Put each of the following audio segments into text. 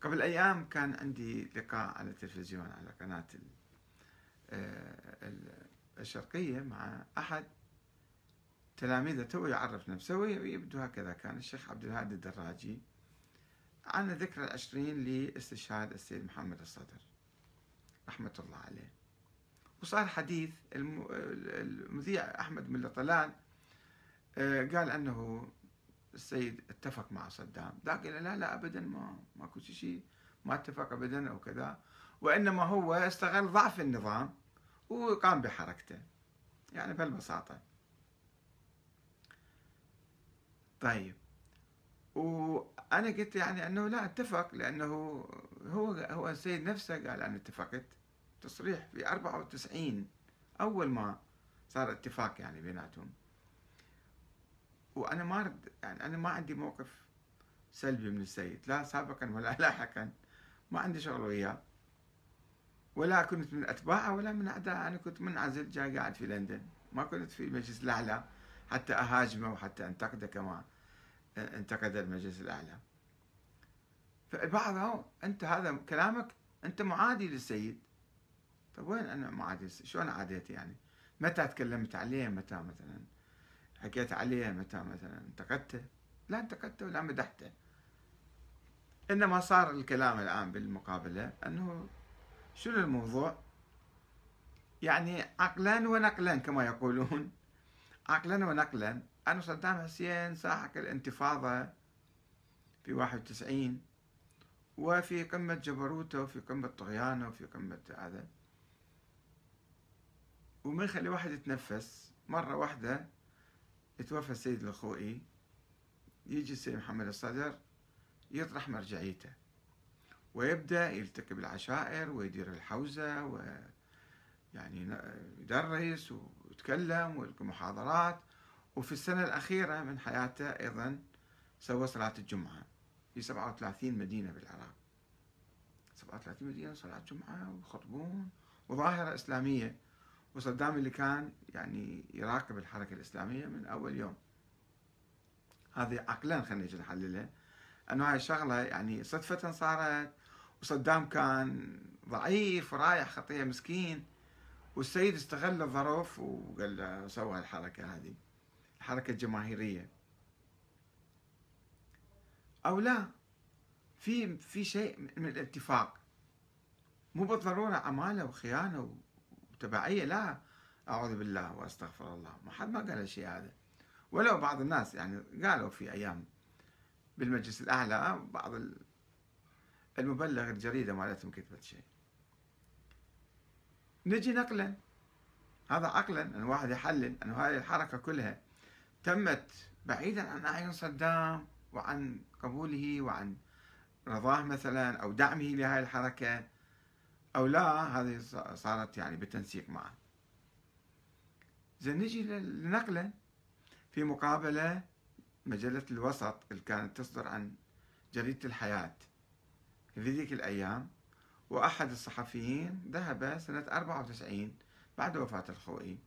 قبل أيام كان عندي لقاء على التلفزيون على قناة آه، الشرقية مع أحد. تلاميذه تو يعرف نفسه ويبدو هكذا. كان الشيخ عبد الهادي الدراجي عن الذكرى العشرين لاستشهاد السيد محمد الصدر. رحمة الله عليه. وصار حديث المذيع أحمد من طلال آه، قال أنه السيد اتفق مع صدام. ذاك قال لا لا أبدا ما ماكو شيء ما اتفق أبدا أو كذا. وإنما هو استغل ضعف النظام وقام بحركته يعني بهالبساطة. طيب. وأنا قلت يعني أنه لا اتفق لأنه هو هو السيد نفسه قال أنا اتفقت. تصريح في 94 أول ما صار اتفاق يعني بيناتهم. وأنا ما أرد يعني أنا ما عندي موقف سلبي من السيد لا سابقا ولا لاحقا ما عندي شغل وياه. ولا كنت من أتباعه ولا من أعداء أنا كنت منعزل جاي قاعد في لندن. ما كنت في مجلس الأعلى حتى أهاجمه وحتى أنتقده كما انتقد المجلس الأعلى. فالبعض أنت هذا كلامك أنت معادي للسيد. طيب وين أنا معادي؟ شلون عاديت يعني؟ متى تكلمت عليه؟ متى مثلا؟ حكيت عليه متى مثلا انتقدته لا انتقدته ولا مدحته إنما صار الكلام الآن بالمقابلة أنه شنو الموضوع؟ يعني عقلا ونقلا كما يقولون. عقلا ونقلا أن صدام حسين ساحق الانتفاضة في 91 وفي قمة جبروته وفي قمة طغيانه وفي قمة هذا. وما يخلي واحد يتنفس مرة واحدة يتوفى السيد الخوئي يجي السيد محمد الصدر يطرح مرجعيته ويبدأ يلتقي بالعشائر ويدير الحوزة و يعني يدرس ويتكلم ويلقي محاضرات. وفي السنة الأخيرة من حياته أيضا سوى صلاة الجمعة في 37 مدينة بالعراق. 37 مدينة صلاة جمعة ويخطبون وظاهرة إسلامية. وصدام اللي كان يعني يراقب الحركة الإسلامية من أول يوم. هذه عقلا خلينا نجي نحللها. أنه هاي الشغلة يعني صدفة صارت وصدام كان ضعيف ورايح خطية مسكين والسيد استغل الظروف وقال سوى الحركة هذه الحركة الجماهيرية أو لا في في شيء من الاتفاق. مو بالضرورة عمالة وخيانة وتبعية لا أعوذ بالله وأستغفر الله. ما حد ما قال الشيء هذا. ولو بعض الناس يعني قالوا في أيام بالمجلس الأعلى بعض المبلغ الجريدة مالتهم كتبت شيء. نجي نقلا هذا عقلا أن واحد يحلل أن هذه الحركة كلها تمت بعيدا عن أعين صدام وعن قبوله وعن رضاه مثلا أو دعمه لهذه الحركة. أو لا هذه صارت يعني بالتنسيق معه زين نجي لنقلة في مقابلة مجلة الوسط اللي كانت تصدر عن جريدة الحياة في ذيك الأيام. وأحد الصحفيين ذهب سنة 94 بعد وفاة الخوئي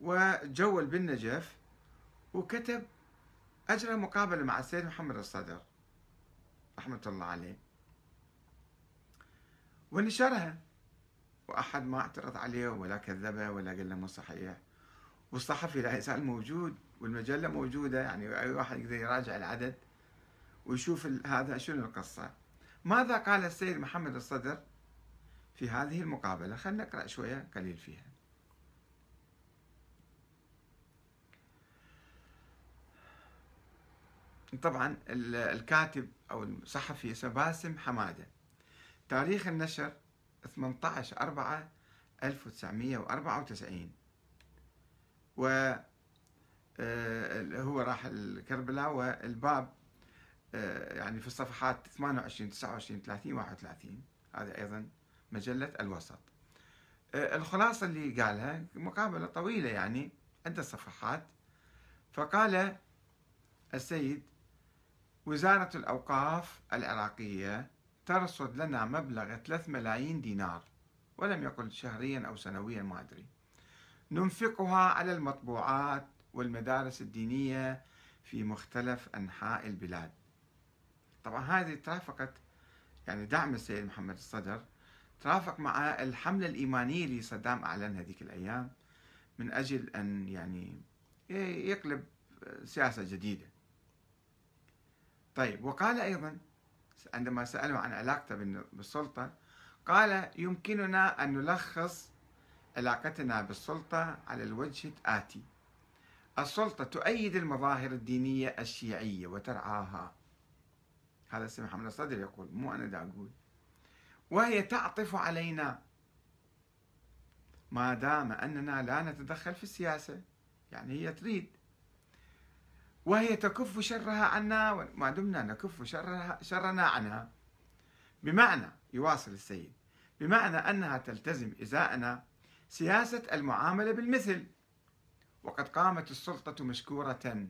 وجول بالنجف وكتب أجرى مقابلة مع السيد محمد الصدر رحمة الله عليه. ونشرها وأحد ما اعترض عليه ولا كذبه ولا قال له مو صحيح. والصحفي لا يزال موجود والمجلة موجودة يعني أي واحد يقدر يراجع العدد ويشوف هذا شنو القصة. ماذا قال السيد محمد الصدر في هذه المقابلة؟ خلينا نقرأ شوية قليل فيها. طبعا الكاتب أو الصحفي اسمه باسم حمادة. تاريخ النشر 18 4 1994 و آه، هو راح الكربلاء والباب آه، يعني في الصفحات 28 29 30 31 هذه أيضا مجلة الوسط. آه، الخلاصة اللي قالها مقابلة طويلة يعني عدة صفحات فقال السيد وزارة الأوقاف العراقية ترصد لنا مبلغ 3 ملايين دينار ولم يقل شهريا أو سنويا ما أدري. ننفقها على المطبوعات والمدارس الدينية في مختلف أنحاء البلاد. طبعا هذه ترافقت يعني دعم السيد محمد الصدر ترافق مع الحملة الإيمانية اللي صدام أعلنها هذيك الأيام من أجل أن يعني يقلب سياسة جديدة. طيب وقال أيضا عندما سألوا عن علاقته بالسلطة قال يمكننا أن نلخص علاقتنا بالسلطة على الوجه الآتي. السلطة تؤيد المظاهر الدينية الشيعية وترعاها. هذا السيد محمد الصدر يقول مو أنا دا أقول. وهي تعطف علينا. ما دام أننا لا نتدخل في السياسة يعني هي تريد وهي تكف شرها عنا ما دمنا نكف شرها شرنا عنها بمعنى يواصل السيد بمعنى أنها تلتزم إزاءنا سياسة المعاملة بالمثل. وقد قامت السلطة مشكورة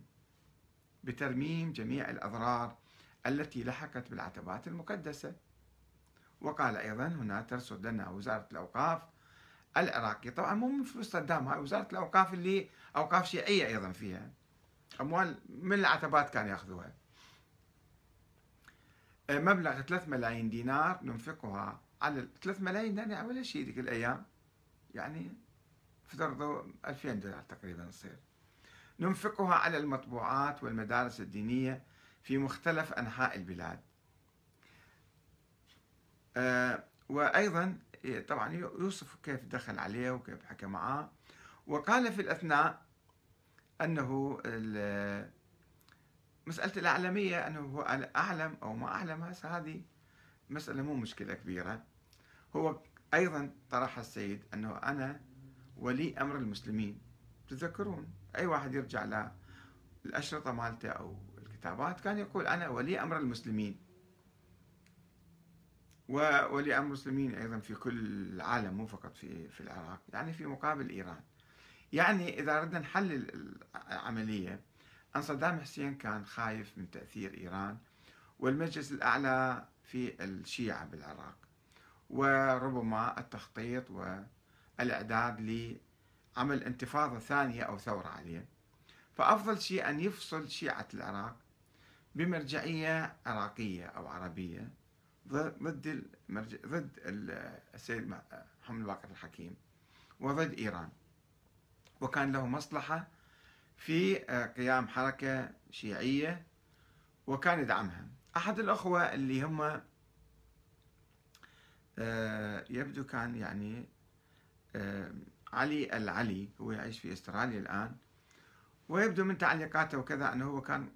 بترميم جميع الأضرار التي لحقت بالعتبات المقدسة. وقال أيضا هنا ترصد لنا وزارة الأوقاف العراقية طبعا مو من فلوس صدام هاي وزارة الأوقاف اللي أوقاف شيعية أيضا فيها. أموال من العتبات كانوا يأخذوها. مبلغ 3 ملايين دينار ننفقها على 3 ملايين دينار ولا شيء ذيك الأيام يعني افترضوا 2000 دولار تقريبا تصير ننفقها على المطبوعات والمدارس الدينية في مختلف أنحاء البلاد. آه وأيضا طبعا يوصف كيف دخل عليه وكيف حكى معاه. وقال في الأثناء أنه مسألة الأعلمية أنه هو أعلم أو ما أعلم هذه مسألة مو مشكلة كبيرة. هو أيضا طرح السيد أنه أنا ولي أمر المسلمين. تذكرون أي واحد يرجع للأشرطة مالته أو الكتابات كان يقول أنا ولي أمر المسلمين. وولي أمر المسلمين أيضا في كل العالم مو فقط في في العراق يعني في مقابل إيران. يعني إذا ردنا نحلل العملية أن صدام حسين كان خايف من تأثير إيران والمجلس الأعلى في الشيعة بالعراق وربما التخطيط والإعداد لعمل انتفاضة ثانية أو ثورة عليه. فأفضل شيء أن يفصل شيعة العراق بمرجعية عراقية أو عربية ضد المرجع ضد السيد محمد باقر الحكيم وضد إيران. وكان له مصلحة في قيام حركة شيعية وكان يدعمها. أحد الأخوة اللي هم آه، يبدو كان يعني آه، علي العلي هو يعيش في أستراليا الآن ويبدو من تعليقاته وكذا أنه هو كان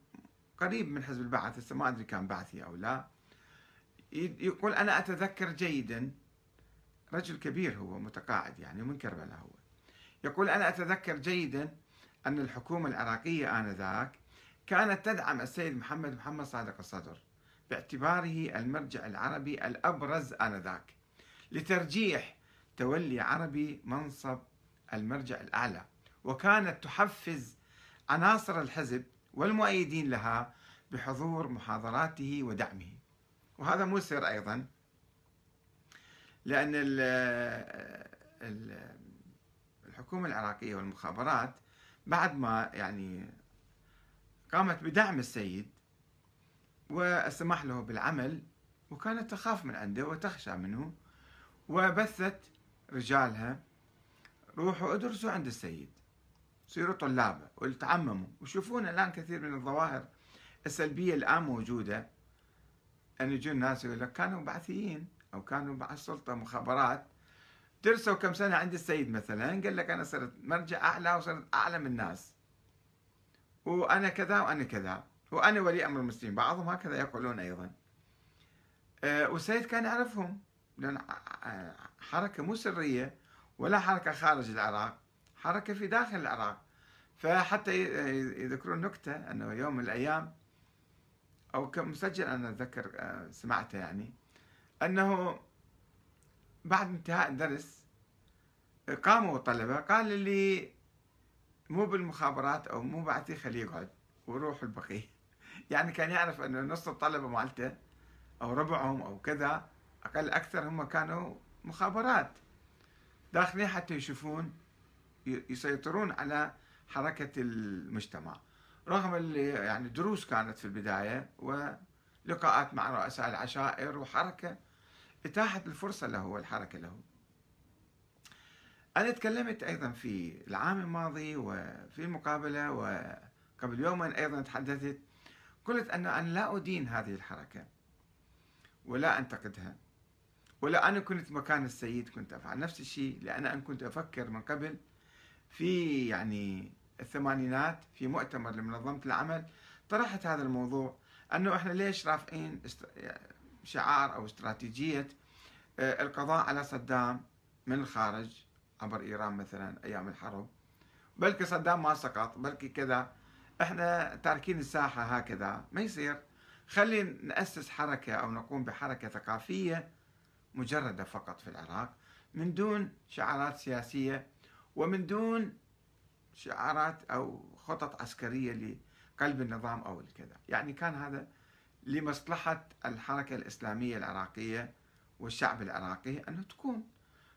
قريب من حزب البعث هسه ما أدري كان بعثي أو لا. يقول أنا أتذكر جيدا رجل كبير هو متقاعد يعني من كربلاء هو. يقول أنا أتذكر جيدا أن الحكومة العراقية آنذاك كانت تدعم السيد محمد محمد صادق الصدر باعتباره المرجع العربي الأبرز آنذاك لترجيح تولي عربي منصب المرجع الأعلى وكانت تحفز عناصر الحزب والمؤيدين لها بحضور محاضراته ودعمه. وهذا مو سر أيضا لأن الحكومة العراقية والمخابرات بعد ما يعني قامت بدعم السيد والسماح له بالعمل وكانت تخاف من عنده وتخشى منه وبثت رجالها روحوا ادرسوا عند السيد. صيروا طلابة وتعمموا وشوفون الآن كثير من الظواهر السلبية الآن موجودة. أن يجون الناس يقول لك كانوا بعثيين أو كانوا مع السلطة مخابرات. درسوا كم سنة عند السيد مثلا قال لك أنا صرت مرجع أعلى وصرت أعلى من الناس. وأنا كذا وأنا كذا وأنا ولي أمر المسلمين. بعضهم هكذا يقولون أيضا. آه، والسيد كان يعرفهم لأن حركة مو سرية ولا حركة خارج العراق حركة في داخل العراق. فحتى يذكرون نكتة أنه يوم من الأيام أو كمسجل أنا أتذكر آه، سمعته يعني أنه بعد انتهاء الدرس قاموا الطلبة قال لي مو بالمخابرات أو مو بعثي خليه يقعد وروح البقية. يعني كان يعرف أنه نص الطلبة مالته أو ربعهم أو كذا أقل أكثر هم كانوا مخابرات. داخلين حتى يشوفون يسيطرون على حركة المجتمع. رغم اللي يعني دروس كانت في البداية لقاءات مع رؤساء العشائر وحركة اتاحت الفرصة له والحركة له. أنا تكلمت أيضا في العام الماضي وفي المقابلة وقبل يومين أيضا تحدثت. قلت أن أنا لا أدين هذه الحركة ولا أنتقدها ولا أنا كنت مكان السيد كنت أفعل نفس الشيء لأن أنا كنت أفكر من قبل في يعني الثمانينات في مؤتمر لمنظمة العمل طرحت هذا الموضوع. أنه إحنا ليش رافعين شعار أو استراتيجية آه، القضاء على صدام من الخارج عبر إيران مثلا أيام الحرب. بلكي صدام ما سقط بلكي كذا. إحنا تاركين الساحة هكذا. ما يصير. خلي نأسس حركة أو نقوم بحركة ثقافية مجردة فقط في العراق من دون شعارات سياسية ومن دون شعارات أو خطط عسكرية لقلب النظام أو الكذا. يعني كان هذا لمصلحة الحركة الإسلامية العراقية والشعب العراقي أنه تكون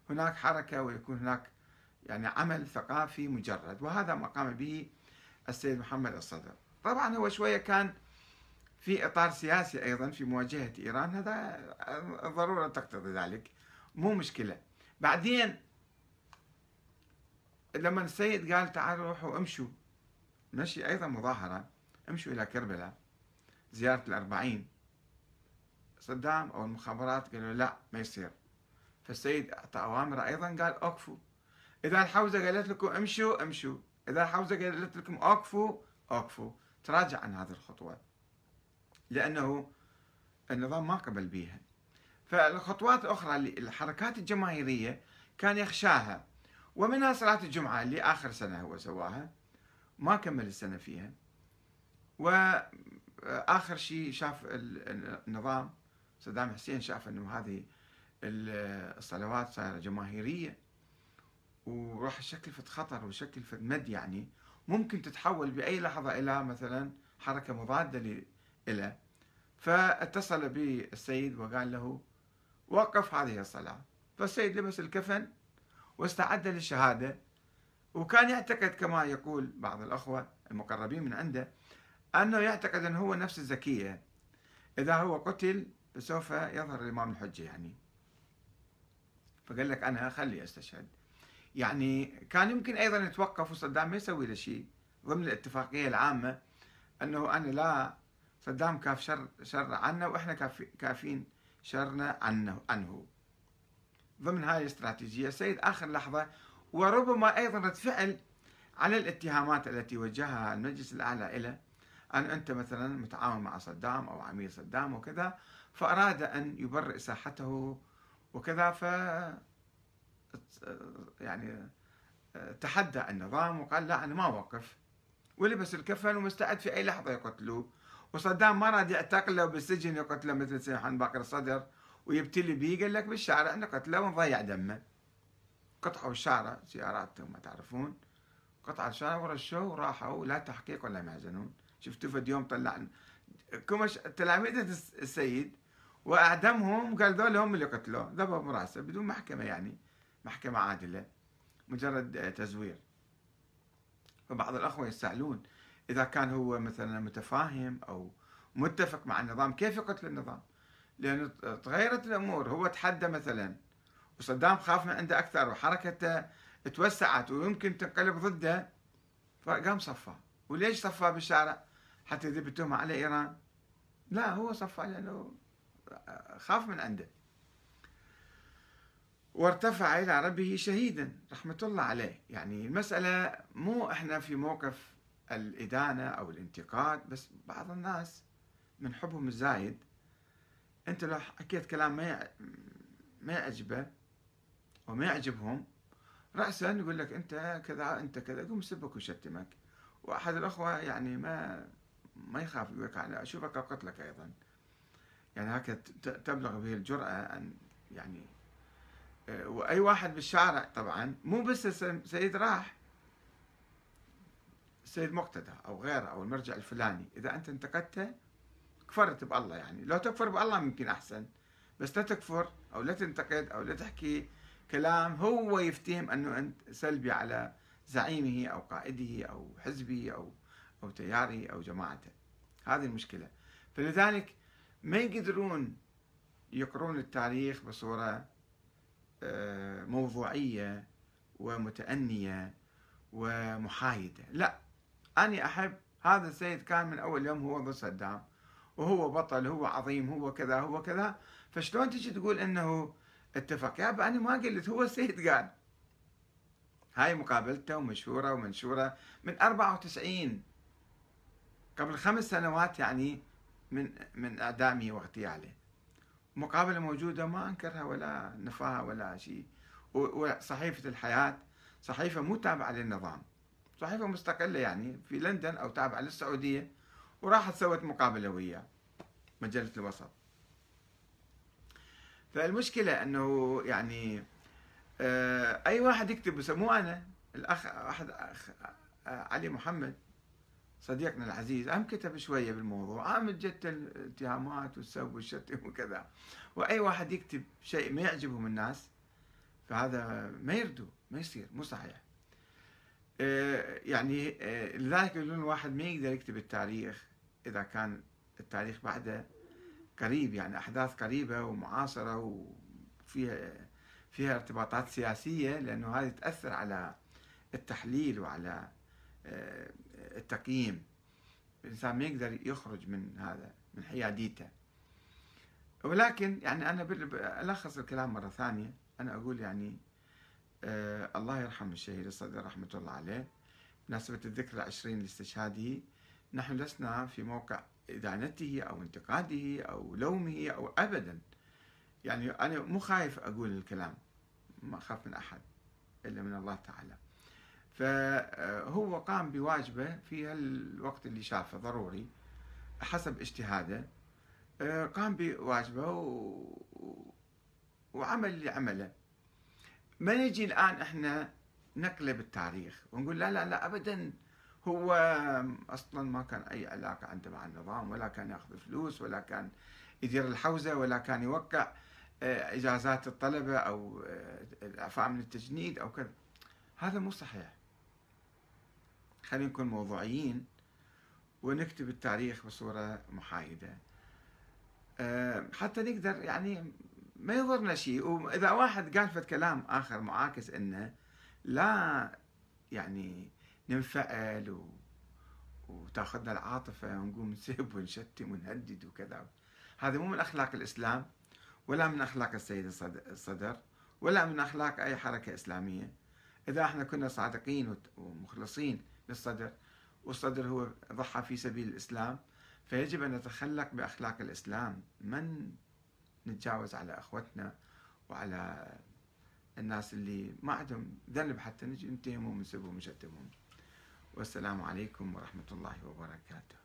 هناك حركة ويكون هناك يعني عمل ثقافي مجرد وهذا ما قام به السيد محمد الصدر. طبعا هو شوية كان في إطار سياسي أيضا في مواجهة إيران هذا ضرورة تقتضي ذلك مو مشكلة. بعدين لما السيد قال تعالوا روحوا امشوا مشي أيضا مظاهرة امشوا إلى كربلاء. زيارة الأربعين. صدام أو المخابرات قالوا لا ما يصير. فالسيد أعطى أوامر أيضا قال أوقفوا إذا الحوزة قالت لكم امشوا امشوا. إذا الحوزة قالت لكم أوقفوا أوقفوا تراجع عن هذه الخطوة. لأنه النظام ما قبل بها فالخطوات الأخرى الحركات الجماهيرية كان يخشاها. ومنها صلاة الجمعة اللي آخر سنة هو سواها. ما كمل السنة فيها. وآخر شيء شاف النظام صدام حسين شاف أنه هذه الصلوات صايرة جماهيرية وراح تشكل في خطر وشكل في مد يعني ممكن تتحول بأي لحظة إلى مثلا حركة مضادة له فاتصل بالسيد وقال له وقف هذه الصلاة. فالسيد لبس الكفن واستعد للشهادة وكان يعتقد كما يقول بعض الأخوة المقربين من عنده أنه يعتقد أنه هو نفس الزكية. إذا هو قتل سوف يظهر الإمام الحجة يعني. فقال لك أنا خلي أستشهد. يعني كان يمكن أيضا يتوقف وصدام ما يسوي له شيء. ضمن الاتفاقية العامة أنه أنا لا صدام كاف شر شر عنا وإحنا كافين شرنا عنه عنه. ضمن هذه الاستراتيجية سيد آخر لحظة وربما أيضا رد فعل على الاتهامات التي وجهها المجلس الأعلى له أن أنت مثلا متعاون مع صدام أو عميل صدام وكذا فأراد أن يبرئ ساحته وكذا ف يعني تحدى النظام وقال لا أنا ما أوقف. ولبس الكفن ومستعد في أي لحظة يقتلوه. وصدام ما راد يعتقله بالسجن يقتله مثل سيحان باقر الصدر ويبتلي به قال لك بالشارع نقتله ونضيع دمه. قطعوا الشارع سيارات ما تعرفون. قطع الشارع ورشوه وراحوا لا تحقيق ولا يحزنون شفتوا في يوم طلع كمش تلاميذ السيد وأعدمهم قال ذول هم اللي قتلوه. ذبحوا برأسه بدون محكمة يعني محكمة عادلة مجرد تزوير. فبعض الأخوة يسألون إذا كان هو مثلا متفاهم أو متفق مع النظام كيف يقتل النظام؟ لأنه تغيرت الأمور. هو تحدى مثلا وصدام خاف من عنده أكثر وحركته توسعت ويمكن تنقلب ضده فقام صفى وليش صفى بالشارع؟ حتى يذب التهمة على إيران لا هو صفى لأنه خاف من عنده. وارتفع إلى ربه شهيدا رحمة الله عليه. يعني المسألة مو إحنا في موقف الإدانة أو الانتقاد بس بعض الناس من حبهم الزايد. أنت لو حكيت كلام ما ما يعجبه أو ما يعجبهم رأسا يقول لك أنت كذا أنت كذا يقوم يسبك ويشتمك وأحد الأخوة يعني ما ما يخاف يقول أنا أشوفك أقتلك أيضا. يعني هكذا تبلغ به الجرأة أن يعني آه، وأي واحد بالشارع طبعا مو بس سيد راح السيد مقتدى أو غيره أو المرجع الفلاني. إذا أنت انتقدته كفرت بألله يعني. لو تكفر بألله يمكن أحسن بس لا تكفر أو لا تنتقد أو لا تحكي كلام هو يفتهم أنه أنت سلبي على زعيمه أو قائده أو حزبه أو أو تياره أو جماعته. هذه المشكلة. فلذلك ما يقدرون يقرون التاريخ بصورة آه، موضوعية ومتأنية ومحايدة. لا أنا أحب هذا السيد كان من أول يوم هو ضد صدام. وهو بطل هو عظيم هو كذا هو كذا. فشلون تجي تقول إنه اتفق؟ يا أنا ما قلت هو السيد قال. هاي مقابلته ومشهورة ومنشورة من 94 قبل خمس سنوات يعني من من اعدامه واغتياله مقابلة موجودة ما أنكرها ولا نفاها ولا شيء. وصحيفة الحياة صحيفة مو تابعة للنظام. صحيفة مستقلة يعني في لندن أو تابعة للسعودية وراحت سوت مقابلة وياه مجلة الوسط. فالمشكلة أنه يعني آه، أي واحد يكتب مو أنا الأخ أحد أخ علي محمد صديقنا العزيز هم كتب شوية بالموضوع. هم جت الاتهامات والسب والشتم وكذا. وأي واحد يكتب شيء ما يعجبهم الناس فهذا ما يردوا ما يصير مو صحيح. آه، يعني آه، لذلك يقولون الواحد ما يقدر يكتب التاريخ إذا كان التاريخ بعده قريب يعني أحداث قريبة ومعاصرة وفيها فيها ارتباطات سياسية لأنه هذه تأثر على التحليل وعلى آه، التقييم. الإنسان ما يقدر يخرج من هذا من حياديته ولكن يعني أنا ألخص الكلام مرة ثانية. أنا أقول يعني آه الله يرحم الشهيد الصدر رحمة الله عليه. بمناسبة الذكرى العشرين لاستشهاده نحن لسنا في موقع إدانته أو انتقاده أو لومه أو أبدا. يعني أنا مو خايف أقول الكلام ما أخاف من أحد إلا من الله تعالى. فهو قام بواجبه في الوقت اللي شافه ضروري حسب اجتهاده. آه، قام بواجبه و... وعمل اللي عمله. ما نجي الآن إحنا نقلب التاريخ ونقول لا لا لا أبدا. هو أصلا ما كان أي علاقة عنده مع النظام ولا كان يأخذ فلوس ولا كان يدير الحوزة ولا كان يوقع آه، إجازات الطلبة أو آه، الأعفاء من التجنيد أو كذا. هذا مو صحيح. خلينا نكون موضوعيين ونكتب التاريخ بصورة محايدة. آه، حتى نقدر يعني ما يضرنا شيء. وإذا واحد قال فد كلام آخر معاكس إنه لا يعني ننفعل و... وتاخذنا العاطفة ونقوم نسب ونشتم ونهدد وكذا. هذا مو من أخلاق الإسلام ولا من أخلاق السيد الصدر ولا من أخلاق أي حركة إسلامية. إذا إحنا كنا صادقين ومخلصين للصدر والصدر هو ضحى في سبيل الإسلام فيجب أن نتخلق بأخلاق الإسلام. من نتجاوز على أخوتنا وعلى الناس اللي ما عندهم ذنب حتى نجي نتهمهم ونسبهم ونشتمهم. والسلام عليكم ورحمة الله وبركاته.